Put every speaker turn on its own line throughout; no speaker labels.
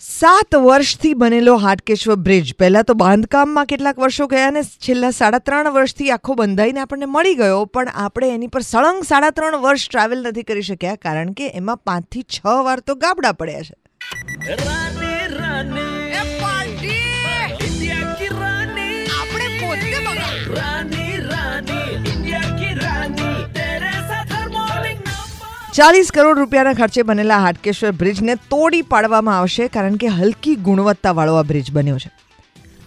સાત વર્ષથી બનેલો હાટકેશ્વર બ્રિજ. પહેલાં તો બાંધકામમાં કેટલાક વર્ષો ગયા ને છેલ્લા સાડા ત્રણ વર્ષથી આખો બંધાઈને આપણને મળી ગયો પણ આપણે એની પર સળંગ સાડા ત્રણ વર્ષ ટ્રાવેલ નથી કરી શક્યા કારણ કે એમાં પાંચથી છ વાર તો ગાબડા પડ્યા છે.
રાની
ચાલીસ કરોડ રૂપિયાના ખર્ચે બનેલા હાટકેશ્વર બ્રિજને તોડી પાડવામાં આવશે કારણ કે હલકી ગુણવત્તાવાળો આ બ્રિજ બન્યો છે.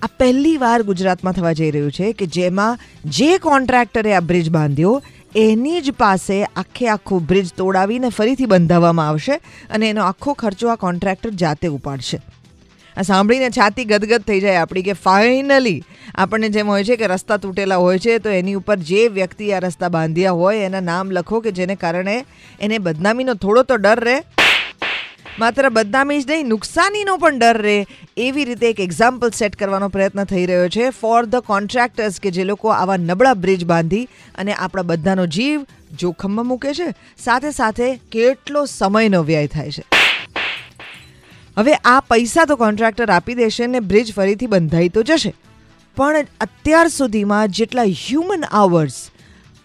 આ પહેલી વાર ગુજરાતમાં થવા જઈ રહ્યું છે કે જેમાં જે કોન્ટ્રાક્ટરે આ બ્રિજ બાંધ્યો, એની જ પાસે આખે આખું બ્રિજ તોડાવીને ફરીથી બંધાવવામાં આવશે અને એનો આખો ખર્ચો આ કોન્ટ્રાક્ટર જાતે ઉપાડશે. આ સાંભળીને છાતી ગદગદ થઈ જાય આપણી કે ફાઇનલી આપણને જેમ હોય છે કે રસ્તા તૂટેલા હોય છે, તો એની ઉપર જે વ્યક્તિ આ રસ્તા બાંધ્યા હોય, એના નામ લખો કે જેને કારણે એને બદનામીનો થોડો તો ડર રહે. માત્ર બદનામી જ નહીં, નુકસાનીનો પણ ડર રહે. એવી રીતે એક એક્ઝામ્પલ સેટ કરવાનો પ્રયત્ન થઈ રહ્યો છે. ફોર ધ કોન્ટ્રાક્ટર્સ કે જે લોકો આવા નબળા બ્રિજ બાંધી અને આપણા બધાનો જીવ જોખમમાં મૂકે છે. સાથે સાથે કેટલો સમયનો વ્યય થાય છે. હવે આ પૈસા તો કોન્ટ્રાક્ટર આપી દેશે ને બ્રિજ ફરીથી બંધાઈ તો જશે. પણ અત્યાર સુધીમાં જેટલા હ્યુમન આવર્સ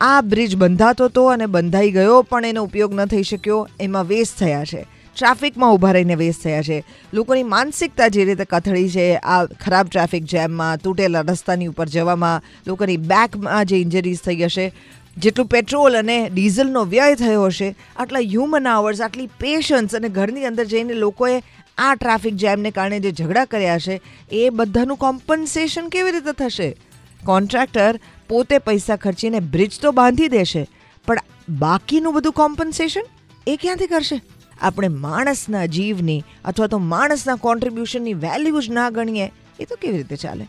આ બ્રિજ બંધાતો હતો અને બંધાઈ ગયો, પણ એનો ઉપયોગ ન થઈ શક્યો, એમાં વેસ્ટ થયા છે. ટ્રાફિકમાં ઊભા રહીને વેસ્ટ થયા છે. લોકોની માનસિકતા જે રીતે કથળી છે, આ ખરાબ ટ્રાફિક જેમમાં તૂટેલા રસ્તાની ઉપર જવામાં, લોકોની બેકમાં જે ઇન્જરીઝ થઈ હશે, જેટલું પેટ્રોલ અને ડીઝલનો વ્યય થયો હશે, આટલા હ્યુમન આવર્સ આટલી પેશન્સ અને ઘરની અંદર જઈને લોકોએ આ ટ્રાફિક જેમને કારણે જે ઝઘડા કર્યા છે, એ બધાનું કોમ્પન્સેશન કેવી રીતે થશે? કોન્ટ્રાક્ટર પોતે પૈસા ખર્ચીને બ્રિજ તો બાંધી દેશે, પણ બાકીનું બધું કોમ્પન્સેશન એ ક્યાંથી કરશે? આપણે માણસના જીવની અથવા તો માણસના કોન્ટ્રીબ્યુશનની વેલ્યુ જ ના ગણીએ, એ તો કેવી રીતે ચાલે?